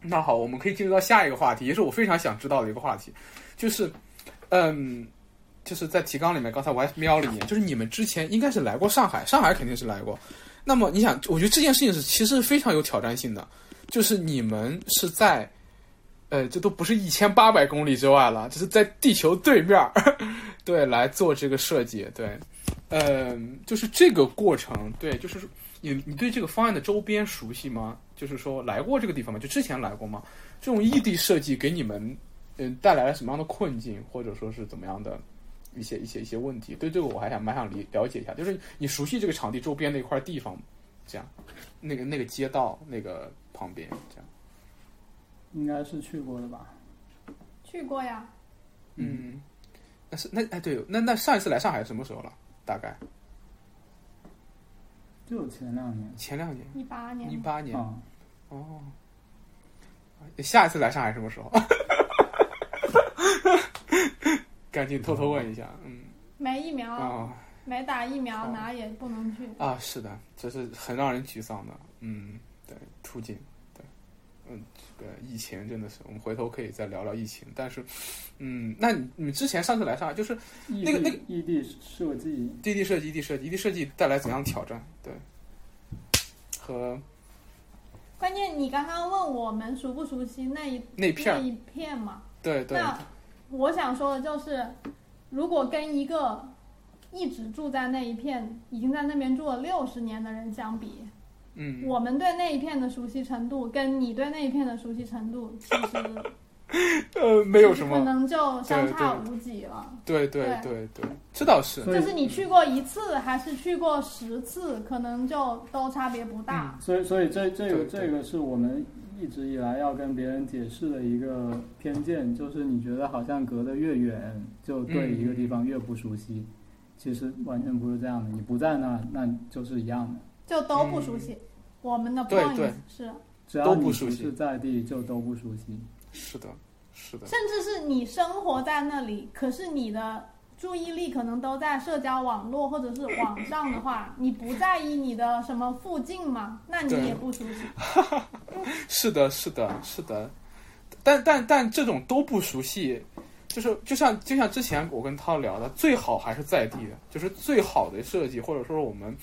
那好，我们可以进入到下一个话题，也是我非常想知道的一个话题，就是，嗯，就是在提纲里面，刚才我还瞄了一眼，就是你们之前应该是来过上海，上海肯定是来过。那么你想，我觉得这件事情是其实非常有挑战性的，就是你们是在，呃，这都不是一千八百公里之外了，这是在地球对面儿，对，来做这个设计，对，嗯，就是这个过程，对，就是你你对这个方案的周边熟悉吗？就是说来过这个地方吗？就之前来过吗？这种异地设计给你们嗯带来了什么样的困境，或者说是怎么样的一些一些一些问题？对这个我还想蛮想理了解一下，就是你熟悉这个场地周边的一块地方吗，这样，那个那个街道那个旁边这样，应该是去过的吧？去过呀，嗯，那是那哎对，那那上一次来上海什么时候了？大概就前两年。前两年，一八年。一八年啊，哦。下一次来上海什么时候？赶紧偷偷问一下，嗯。没疫苗，啊没打疫苗，哦。哪也不能去。啊，是的，这是很让人沮丧的，嗯，对，途径，对，嗯，这个疫情真的是，我们回头可以再聊聊疫情，但是，嗯，那你你之前上次来上海就是那个那个异地设计。异地设计，异地设计，异地设计带来怎样的挑战？对，和关键你刚刚问我们熟不熟悉那一那片，那一片嘛？对对，那我想说的就是，如果跟一个一直住在那一片，已经在那边住了六十年的人相比，嗯，我们对那一片的熟悉程度，跟你对那一片的熟悉程度，其实呃，没有什么，可能就相差无几了。对对对对对，这倒是，就是你去过一次还是去过十次，可能就都差别不大。所以，所以这这个这个是我们一直以来要跟别人解释的一个偏见，就是你觉得好像隔得越远，就对一个地方越不熟悉，其实完全不是这样的。你不在那，那就是一样的。就都不熟悉。我们的嗯对 point 对是，只要你不都不熟悉是在地，就都不熟悉。是的，是的，甚至是你生活在那里，可是你的注意力可能都在社交网络或者是网上的话，你不在意你的什么附近嘛？那你也不熟悉。是的，是的，是的，但但但这种都不熟悉，就是就像就像之前我跟涛聊的，最好还是在地的，就是最好的设计，或者说我们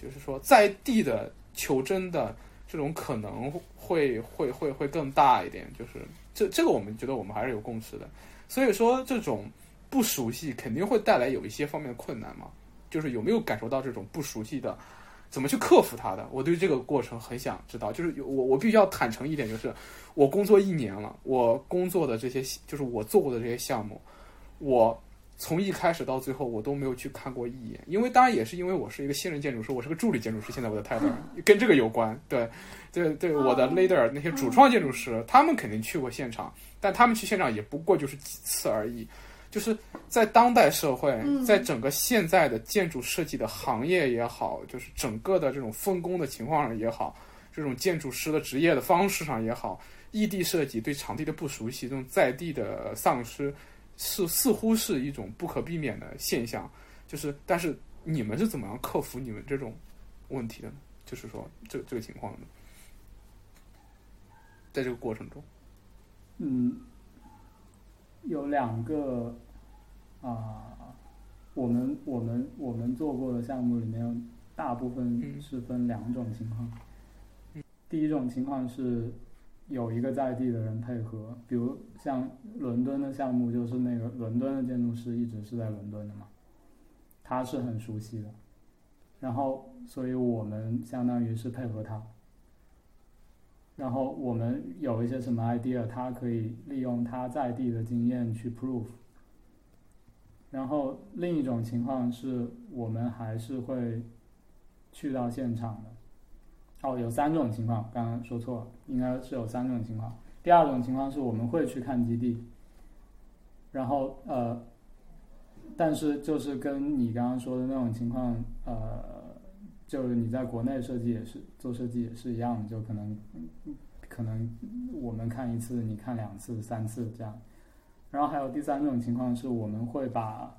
就是说在地的求真的这种可能会会会会更大一点，就是这这个我们觉得我们还是有共识的，所以说这种不熟悉肯定会带来有一些方面的困难嘛，就是有没有感受到这种不熟悉的？怎么去克服它的？我对这个过程很想知道。就是我，我必须要坦诚一点，就是我工作一年了，我工作的这些，就是我做过的这些项目，我从一开始到最后，我都没有去看过一眼。因为当然也是因为我是一个新人建筑师，我是个助理建筑师，现在我的 title 跟这个有关。对，对对，我的 leader 那些主创建筑师，他们肯定去过现场，但他们去现场也不过就是几次而已。就是在当代社会，嗯在整个现在的建筑设计的行业也好，就是整个的这种分工的情况上也好，这种建筑师的职业的方式上也好，异地设计对场地的不熟悉，这种在地的丧失，是似乎是一种不可避免的现象。就是，但是你们是怎么样克服你们这种问题的呢？就是说，这这个情况呢，在这个过程中，嗯，有两个啊、我们我们我们做过的项目里面，大部分嗯是分两种情况。第一种情况是有一个在地的人配合，比如像伦敦的项目，就是那个伦敦的建筑师一直是在伦敦的嘛，他是很熟悉的，然后所以我们相当于是配合他。然后我们有一些什么 idea，他可以利用他在地的经验去 prove。然后另一种情况是我们还是会去到现场的。哦，有三种情况，刚刚说错了，应该是有三种情况。第二种情况是我们会去看基地，然后呃，但是就是跟你刚刚说的那种情况，呃，就是你在国内设计也是做设计也是一样，就可能可能我们看一次，你看两次、三次这样。然后还有第三种情况是我们会把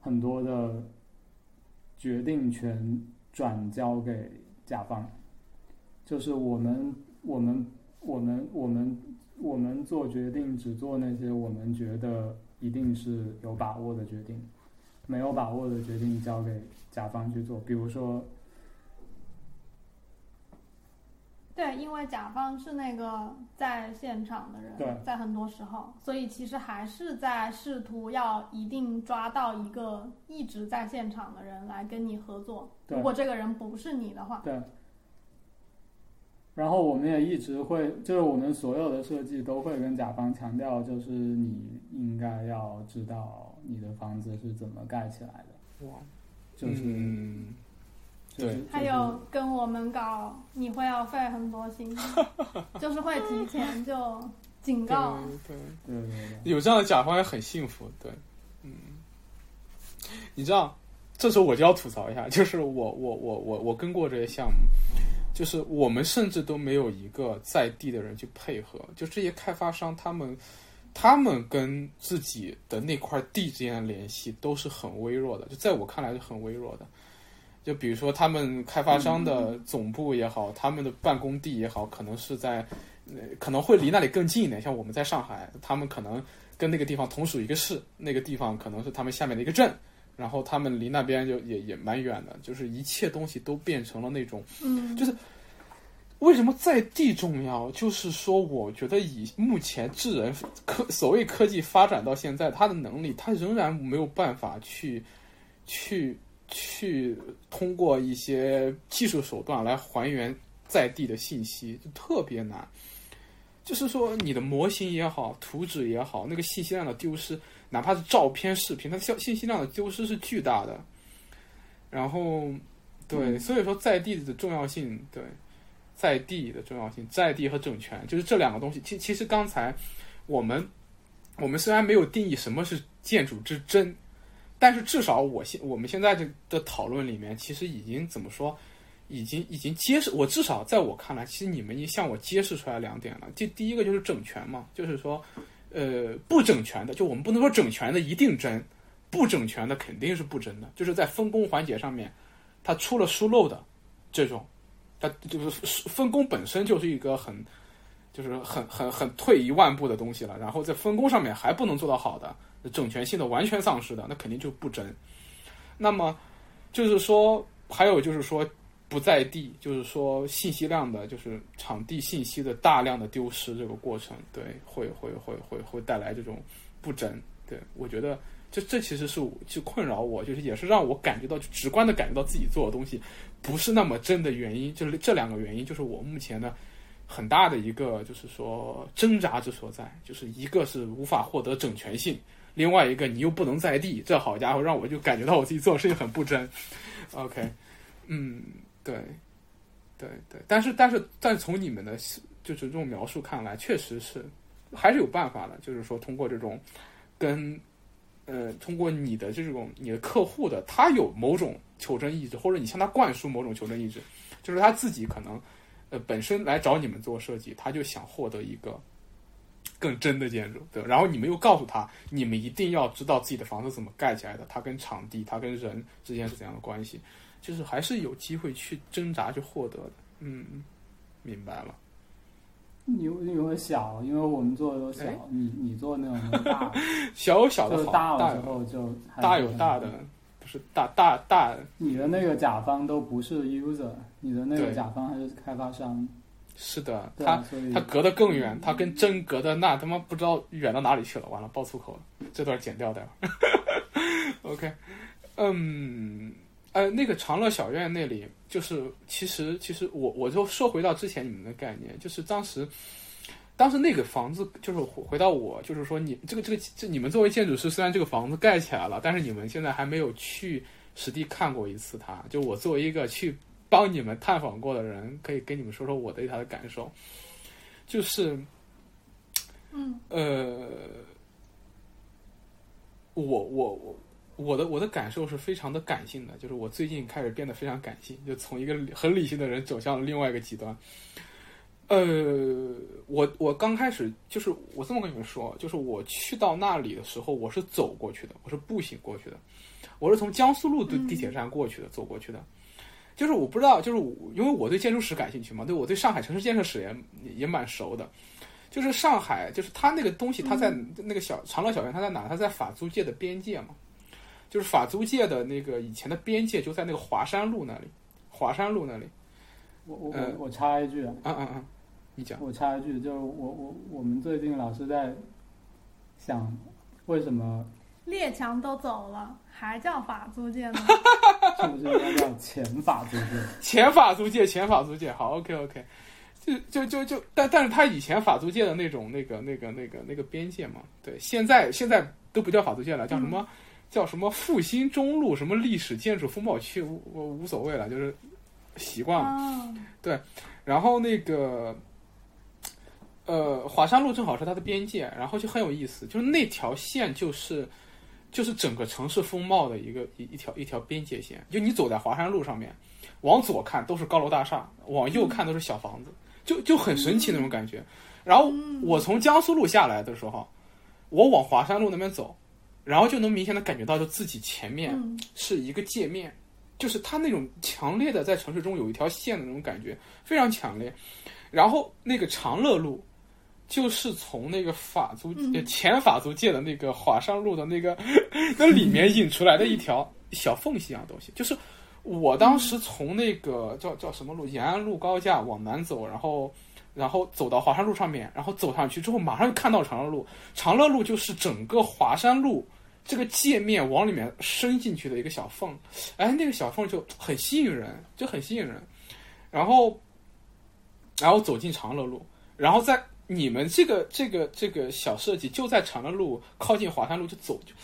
很多的决定权转交给甲方，就是我们我们我们我们我们做决定只做那些我们觉得一定是有把握的决定，没有把握的决定交给甲方去做。比如说，对，因为甲方是那个在现场的人，对在很多时候，所以其实还是在试图要一定抓到一个一直在现场的人来跟你合作。如果这个人不是你的话，对。然后我们也一直会，就是我们所有的设计都会跟甲方强调，就是你应该要知道你的房子是怎么盖起来的，哇，就是、嗯，就是对还有跟我们搞，你会要费很多心，就是会提前就警告。对对。对对对，有这样的甲方也很幸福，对，嗯，你知道，这时候我就要吐槽一下，就是我我我我我跟过这些项目，就是我们甚至都没有一个在地的人去配合，就这些开发商他们他们跟自己的那块地之间的联系都是很微弱的，就在我看来是很微弱的。就比如说，他们开发商的总部也好，他们的办公地也好，可能是在，呃，可能会离那里更近一点。像我们在上海，他们可能跟那个地方同属一个市，那个地方可能是他们下面的一个镇，然后他们离那边就也也蛮远的，就是一切东西都变成了那种嗯，就是为什么在地重要？就是说，我觉得以目前智人科所谓科技发展到现在，他的能力，他仍然没有办法去去去通过一些技术手段来还原在地的信息，就特别难。就是说，你的模型也好，图纸也好，那个信息量的丢失，哪怕是照片、视频，它消信息量的丢失是巨大的。然后，对，所以说在地的重要性，对，在地的重要性，在地和整全，就是这两个东西。其其实刚才我们我们虽然没有定义什么是建筑之真，但是至少我现我们现在这的讨论里面，其实已经怎么说，已经已经揭示，我至少在我看来，其实你们已经向我揭示出来两点了。这第一个就是整全嘛，就是说，呃，不整全的，就我们不能说整全的一定真，不整全的肯定是不真的，就是在分工环节上面，它出了疏漏的这种，它就是分工本身就是一个很。就是很很很退一万步的东西了，然后在分工上面还不能做到好的，整全性的完全丧失的，那肯定就不真。那么就是说，还有就是说不在地，就是说信息量的，就是场地信息的大量的丢失，这个过程，对，会会会会会带来这种不真。对我觉得，这这其实是就困扰我，就是也是让我感觉到，就直观的感觉到自己做的东西不是那么真的原因，就是这两个原因，就是我目前的。很大的一个就是说挣扎之所在，就是一个是无法获得整全性，另外一个你又不能在地，这好家伙让我就感觉到我自己做的事情很不真。OK，嗯，对，对对，但是但是但从你们的就是这种描述看来，确实是还是有办法的，就是说通过这种跟呃通过你的这种你的客户的他有某种求真意志，或者你向他灌输某种求真意志，就是他自己可能。呃，本身来找你们做设计，他就想获得一个更真的建筑，对。然后你们又告诉他，你们一定要知道自己的房子怎么盖起来的，它跟场地、它跟人之间是怎样的关系，就是还是有机会去挣扎去获得的。嗯，明白了。你因为小，因为我们做的都小，你你做那种大，小小的好，大大了之后就大有大的。不是大大大，你的那个甲方都不是 user，你的那个甲方还是开发商。是的，他他隔得更远，他跟真隔的那他妈不知道远到哪里去了。完了，爆粗口了，这段剪掉的。OK，嗯，呃，那个长乐小院那里，就是其实其实我我就说回到之前你们的概念，就是当时。当时那个房子就是回到我，就是说你这个这个这你们作为建筑师，虽然这个房子盖起来了，但是你们现在还没有去实地看过一次它。就我作为一个去帮你们探访过的人，可以跟你们说说我对它的感受。就是，嗯，呃，我我我我的我的感受是非常的感性的，就是我最近开始变得非常感性，就从一个很理性的人走向了另外一个极端。呃，我我刚开始就是我这么跟你们说，就是我去到那里的时候，我是走过去的，我是步行过去的，我是从江苏路的地铁站过去的，走过去的。就是我不知道，就是因为我对建筑史感兴趣嘛，对我对上海城市建设史也也蛮熟的。就是上海，就是它那个东西，它在那个小长乐小院，它在哪？它在法租界的边界嘛，就是法租界的那个以前的边界就在那个华山路那里，华山路那里。我我呃我我插一句啊，嗯嗯嗯，你讲。我插一句，就是我我我们最近老是在想，为什么列强都走了，还叫法租界呢？是不是应该叫前法租界？前法租界，前法租界，好，OK OK，就就就就，但但是他以前法租界的那种那个那个那个那个边界嘛，对，现在现在都不叫法租界了，叫什么？叫什么复兴中路？什么历史建筑风貌区？无我无所谓了，就是习惯了。对，然后那个，呃，华山路正好是它的边界，然后就很有意思，就是那条线就是就是整个城市风貌的一个一一条一条边界线。就你走在华山路上面，往左看都是高楼大厦，往右看都是小房子，就就很神奇那种感觉。然后我从江苏路下来的时候，我往华山路那边走，然后就能明显的感觉到，就自己前面嗯是一个界面，就是它那种强烈的在城市中有一条线的那种感觉，非常强烈。然后那个长乐路，就是从那个法租、前法租界的那个华山路的那个 那里面引出来的一条小缝隙一样东西，就是我当时从那个叫叫什么路延安路高架往南走，然后。然后走到华山路上面，然后走上去之后，马上就看到长乐路。长乐路就是整个华山路这个界面往里面伸进去的一个小缝，哎，那个小缝就很吸引人，就很吸引人。然后，然后走进长乐路，然后在你们这个这个这个小设计就在长乐路靠近华山路就走就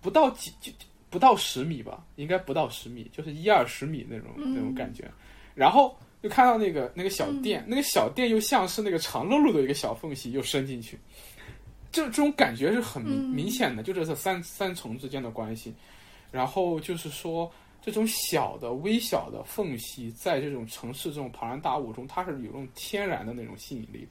不到几就不到十米吧，应该不到十米，就是一二十米那种那种感觉。然后就看到那个那个小店，那个小店又像是那个长乐路的一个小缝隙又伸进去，这这种感觉是很明显的，就这是三三重之间的关系。然后就是说，这种小的、微小的缝隙，在这种城市这种庞然大物中，它是有这种天然的那种吸引力。的。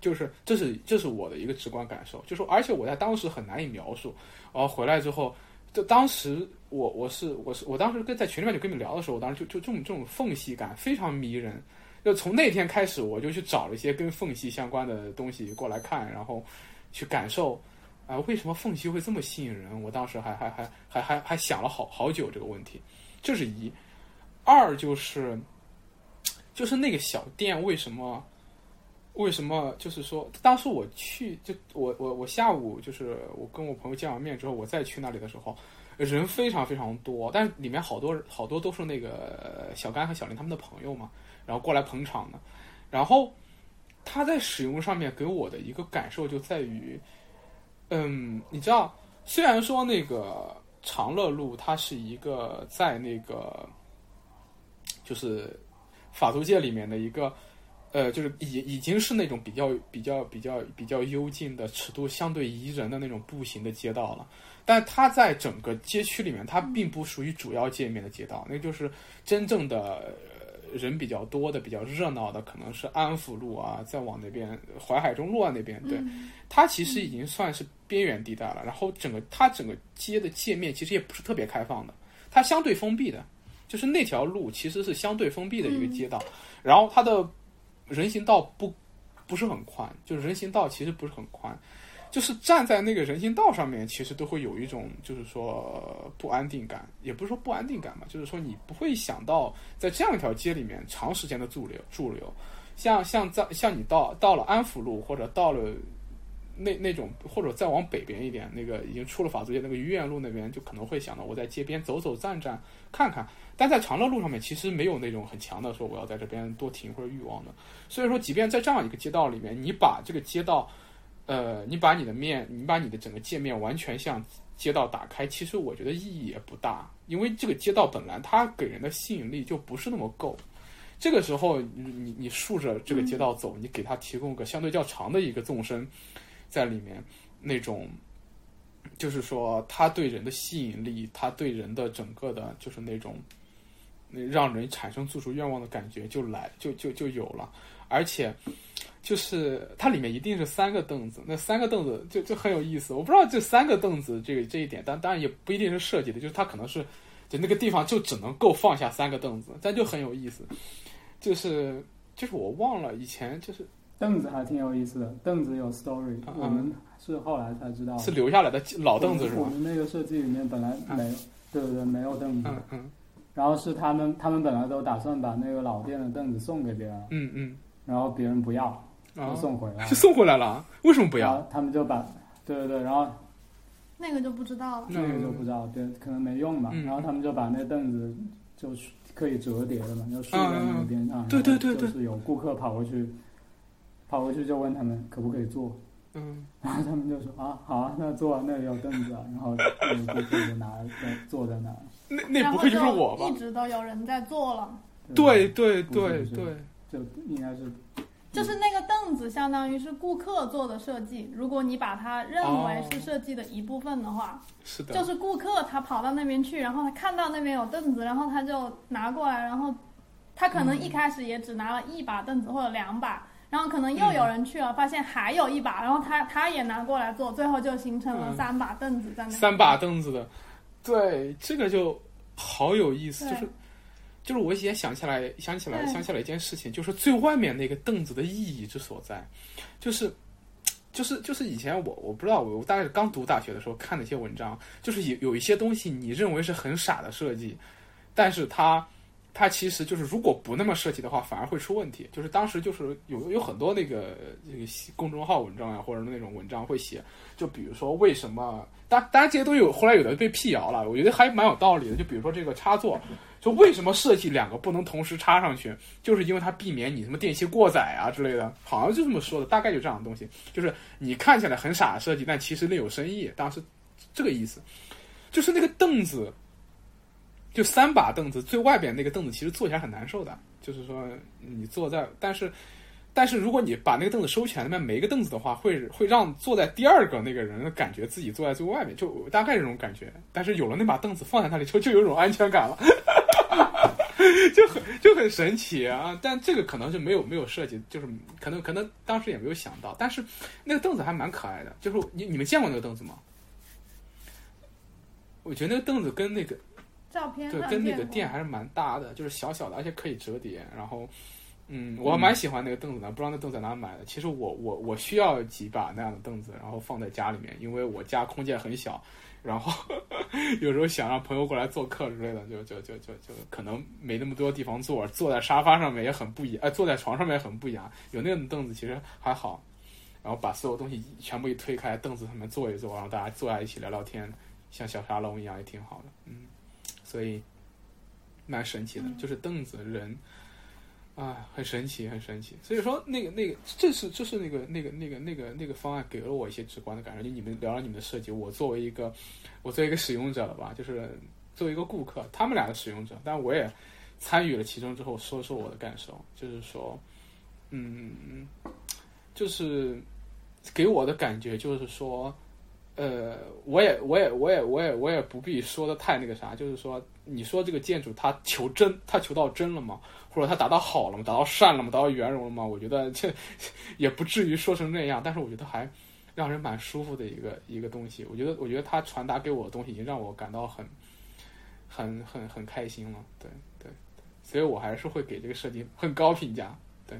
就是这是这是我的一个直观感受，就说而且我在当时很难以描述，然后回来之后，就当时我我是我是我当时跟在群里面就跟你聊的时候，我当时就就这种这种缝隙感非常迷人。就从那天开始，我就去找了一些跟缝隙相关的东西过来看，然后去感受啊、为什么缝隙会这么吸引人？我当时还还还还还还想了好好久这个问题，这是一。二就是就是那个小店为什么为什么就是说，当时我去就我我我下午就是我跟我朋友见完面之后，我再去那里的时候，人非常非常多，但是里面好多好多都是那个小甘和小林他们的朋友嘛，然后过来捧场的。然后他在使用上面给我的一个感受就在于，嗯，你知道，虽然说那个长乐路它是一个在那个就是法租界里面的一个。呃，就是已已经是那种比较比较比较比较幽静的尺度相对宜人的那种步行的街道了，但它在整个街区里面，它并不属于主要界面的街道，那就是真正的、呃人比较多的、比较热闹的，可能是安福路啊，再往那边淮海中路啊那边，对，它其实已经算是边缘地带了。然后整个它整个街的界面其实也不是特别开放的，它相对封闭的，就是那条路其实是相对封闭的一个街道，然后它的。人行道不不是很宽，就是人行道其实不是很宽，就是站在那个人行道上面，其实都会有一种就是说不安定感，也不是说不安定感吧，就是说你不会想到在这样一条街里面长时间的驻留驻留，像像在像你到到了安福路或者到了那那种或者再往北边一点，那个已经出了法租界那个愚园路那边，就可能会想到我在街边走走站站看看。但在长乐路上面，其实没有那种很强的说我要在这边多停或者欲望的。所以说，即便在这样一个街道里面，你把这个街道，呃，你把你的面，你把你的整个界面完全向街道打开，其实我觉得意义也不大，因为这个街道本来它给人的吸引力就不是那么够。这个时候，你你你顺着这个街道走，你给它提供个相对较长的一个纵深，在里面那种。就是说，它对人的吸引力，它对人的整个的，就是那种，让人产生做出愿望的感觉就来就就就有了，而且就是它里面一定是三个凳子，那三个凳子就就很有意思。我不知道这三个凳子这个这一点，但当然也不一定是设计的，就是它可能是就那个地方就只能够放下三个凳子，但就很有意思。就是就是我忘了以前就是凳子还挺有意思的，凳子有 story，、嗯我们是后来才知道。是留下来的老凳子是吧？我们那个设计里面本来没有，对对对，没有凳子。嗯嗯然后是他们，他们本来都打算把那个老店的凳子送给别人，嗯嗯，然后别人不要，就啊，送回来就。送回来了，为什么不要？他们就把，对对对，然后那个就不知道了。那个就不知道，对，可能没用吧。嗯然后他们就把那凳子就是可以折叠的嘛，就竖在那个边上。对对对对就是有顾客跑过去，跑过去就问他们可不可以坐，嗯，然后他们就说啊好啊，那坐啊，那里有凳子啊。然后就拿在坐在那儿。那那不会就是我吧一？直都有人在坐了，对对对对，就应该是就是那个凳子相当于是顾客做的设计。如果你把它认为是设计的一部分的话，是的，就是顾客他跑到那边去，然后他看到那边有凳子，然后他就拿过来，然后他可能一开始也只拿了一把凳子或者两把，然后可能又有人去了，发现还有一把，然后他他也拿过来坐，最后就形成了嗯。三把凳子在那边。三把凳子的，对，这个就好有意思，就是。就是我也想起来，想起来，想起来一件事情，就是最外面那个凳子的意义之所在，就是，就是，就是以前我我不知道，我大概是刚读大学的时候看的一些文章，就是有有一些东西你认为是很傻的设计，但是它它其实就是如果不那么设计的话，反而会出问题。就是当时就是有有很多那个这个公众号文章啊，或者那种文章会写，就比如说为什么，当当然这些都有后来有的被辟谣了，我觉得还蛮有道理的。就比如说这个插座，就为什么设计两个不能同时插上去，就是因为它避免你什么电器过载啊之类的，好像就这么说的，大概就这样的东西。就是你看起来很傻设计，但其实另有深意，当时这个意思。就是那个凳子，就三把凳子，最外边那个凳子其实坐起来很难受的，就是说你坐在，但是。但是如果你把那个凳子收起来，那边没一个凳子的话，会会让坐在第二个那个人感觉自己坐在最外面，就大概这种感觉。但是有了那把凳子放在那里之后，就有种安全感了，就很就很神奇啊！但这个可能就没有没有设计，就是可能可能当时也没有想到。但是那个凳子还蛮可爱的，就是你你们见过那个凳子吗？我觉得那个凳子跟那个照片对跟那个店还是蛮搭的，就是小小的，而且可以折叠，然后。嗯，我还蛮喜欢那个凳子的，不知道那凳子在哪买的。其实我我我需要几把那样的凳子，然后放在家里面，因为我家空间很小，然后 有时候想让朋友过来做客之类的，就就就就就可能没那么多地方坐，坐在沙发上面也很不一，哎，坐在床上面也很不一样。有那种凳子其实还好，然后把所有东西全部一推开，凳子上面坐一坐，然后大家坐在一起聊聊天，像小沙龙一样也挺好的，嗯，所以蛮神奇的，嗯就是凳子人。啊，很神奇，很神奇。所以说，那个那个，这是这是那个那个那个那个那个方案给了我一些直观的感受。就你们聊聊你们的设计，我作为一个我作为一个使用者了吧，就是作为一个顾客，他们俩的使用者，但我也参与了其中之后，说说我的感受，就是说，嗯，就是给我的感觉就是说，呃，我也我也我也我也我也不必说的太那个啥，就是说，你说这个建筑它求真，它求到真了吗？或者它达到好了吗？达到善了吗？达到圆融了吗？我觉得这 也不至于说成那样，但是我觉得还让人蛮舒服的一个一个东西。我觉得，我觉得它传达给我的东西已经让我感到很很很很开心了。对对，所以我还是会给这个设计很高评价。对，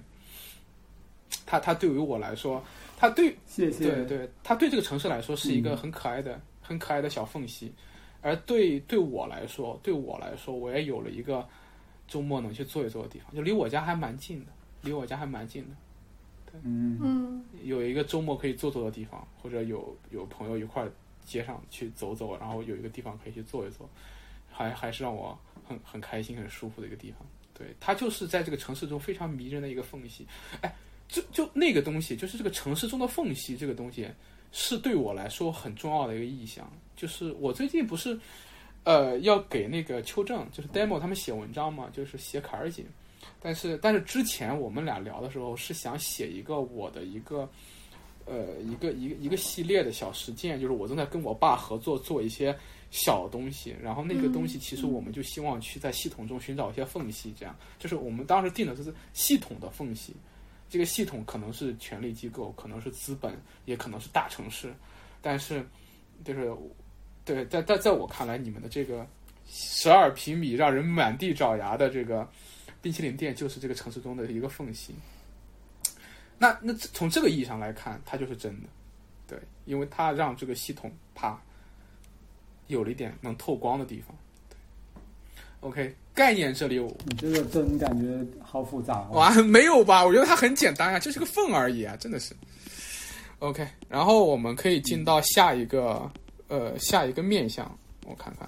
它它对于我来说，它对谢谢。对对，他对这个城市来说是一个很可爱的、很可爱的小缝隙，而对对我来说，对我来说，我也有了一个周末能去坐一坐的地方，就离我家还蛮近的，离我家还蛮近的，嗯嗯，有一个周末可以坐坐的地方，或者有有朋友一块儿街上去走走，然后有一个地方可以去坐一坐，还还是让我很很开心、很舒服的一个地方。对，它就是在这个城市中非常迷人的一个缝隙。哎，就就那个东西，就是这个城市中的缝隙，这个东西是对我来说很重要的一个意象。就是我最近不是呃要给那个邱正，就是 demo 他们写文章嘛，就是写卡尔井。但是但是之前我们俩聊的时候是想写一个我的一个呃一个一个一个系列的小实践，就是我正在跟我爸合作做一些小东西，然后那个东西其实我们就希望去在系统中寻找一些缝隙，这样就是我们当时定的就是系统的缝隙。这个系统可能是权力机构，可能是资本，也可能是大城市，但是就是对在在在我看来，你们的这个十二平米让人满地找牙的这个冰淇淋店，就是这个城市中的一个缝隙。那那从这个意义上来看，它就是真的，对，因为它让这个系统啪有了一点能透光的地方。对，OK，概念这里我你这个真感觉好复杂、哦。哇，没有吧？我觉得它很简单啊，就是个缝而已啊，真的是。OK，然后我们可以进到下一个呃下一个面相，我看看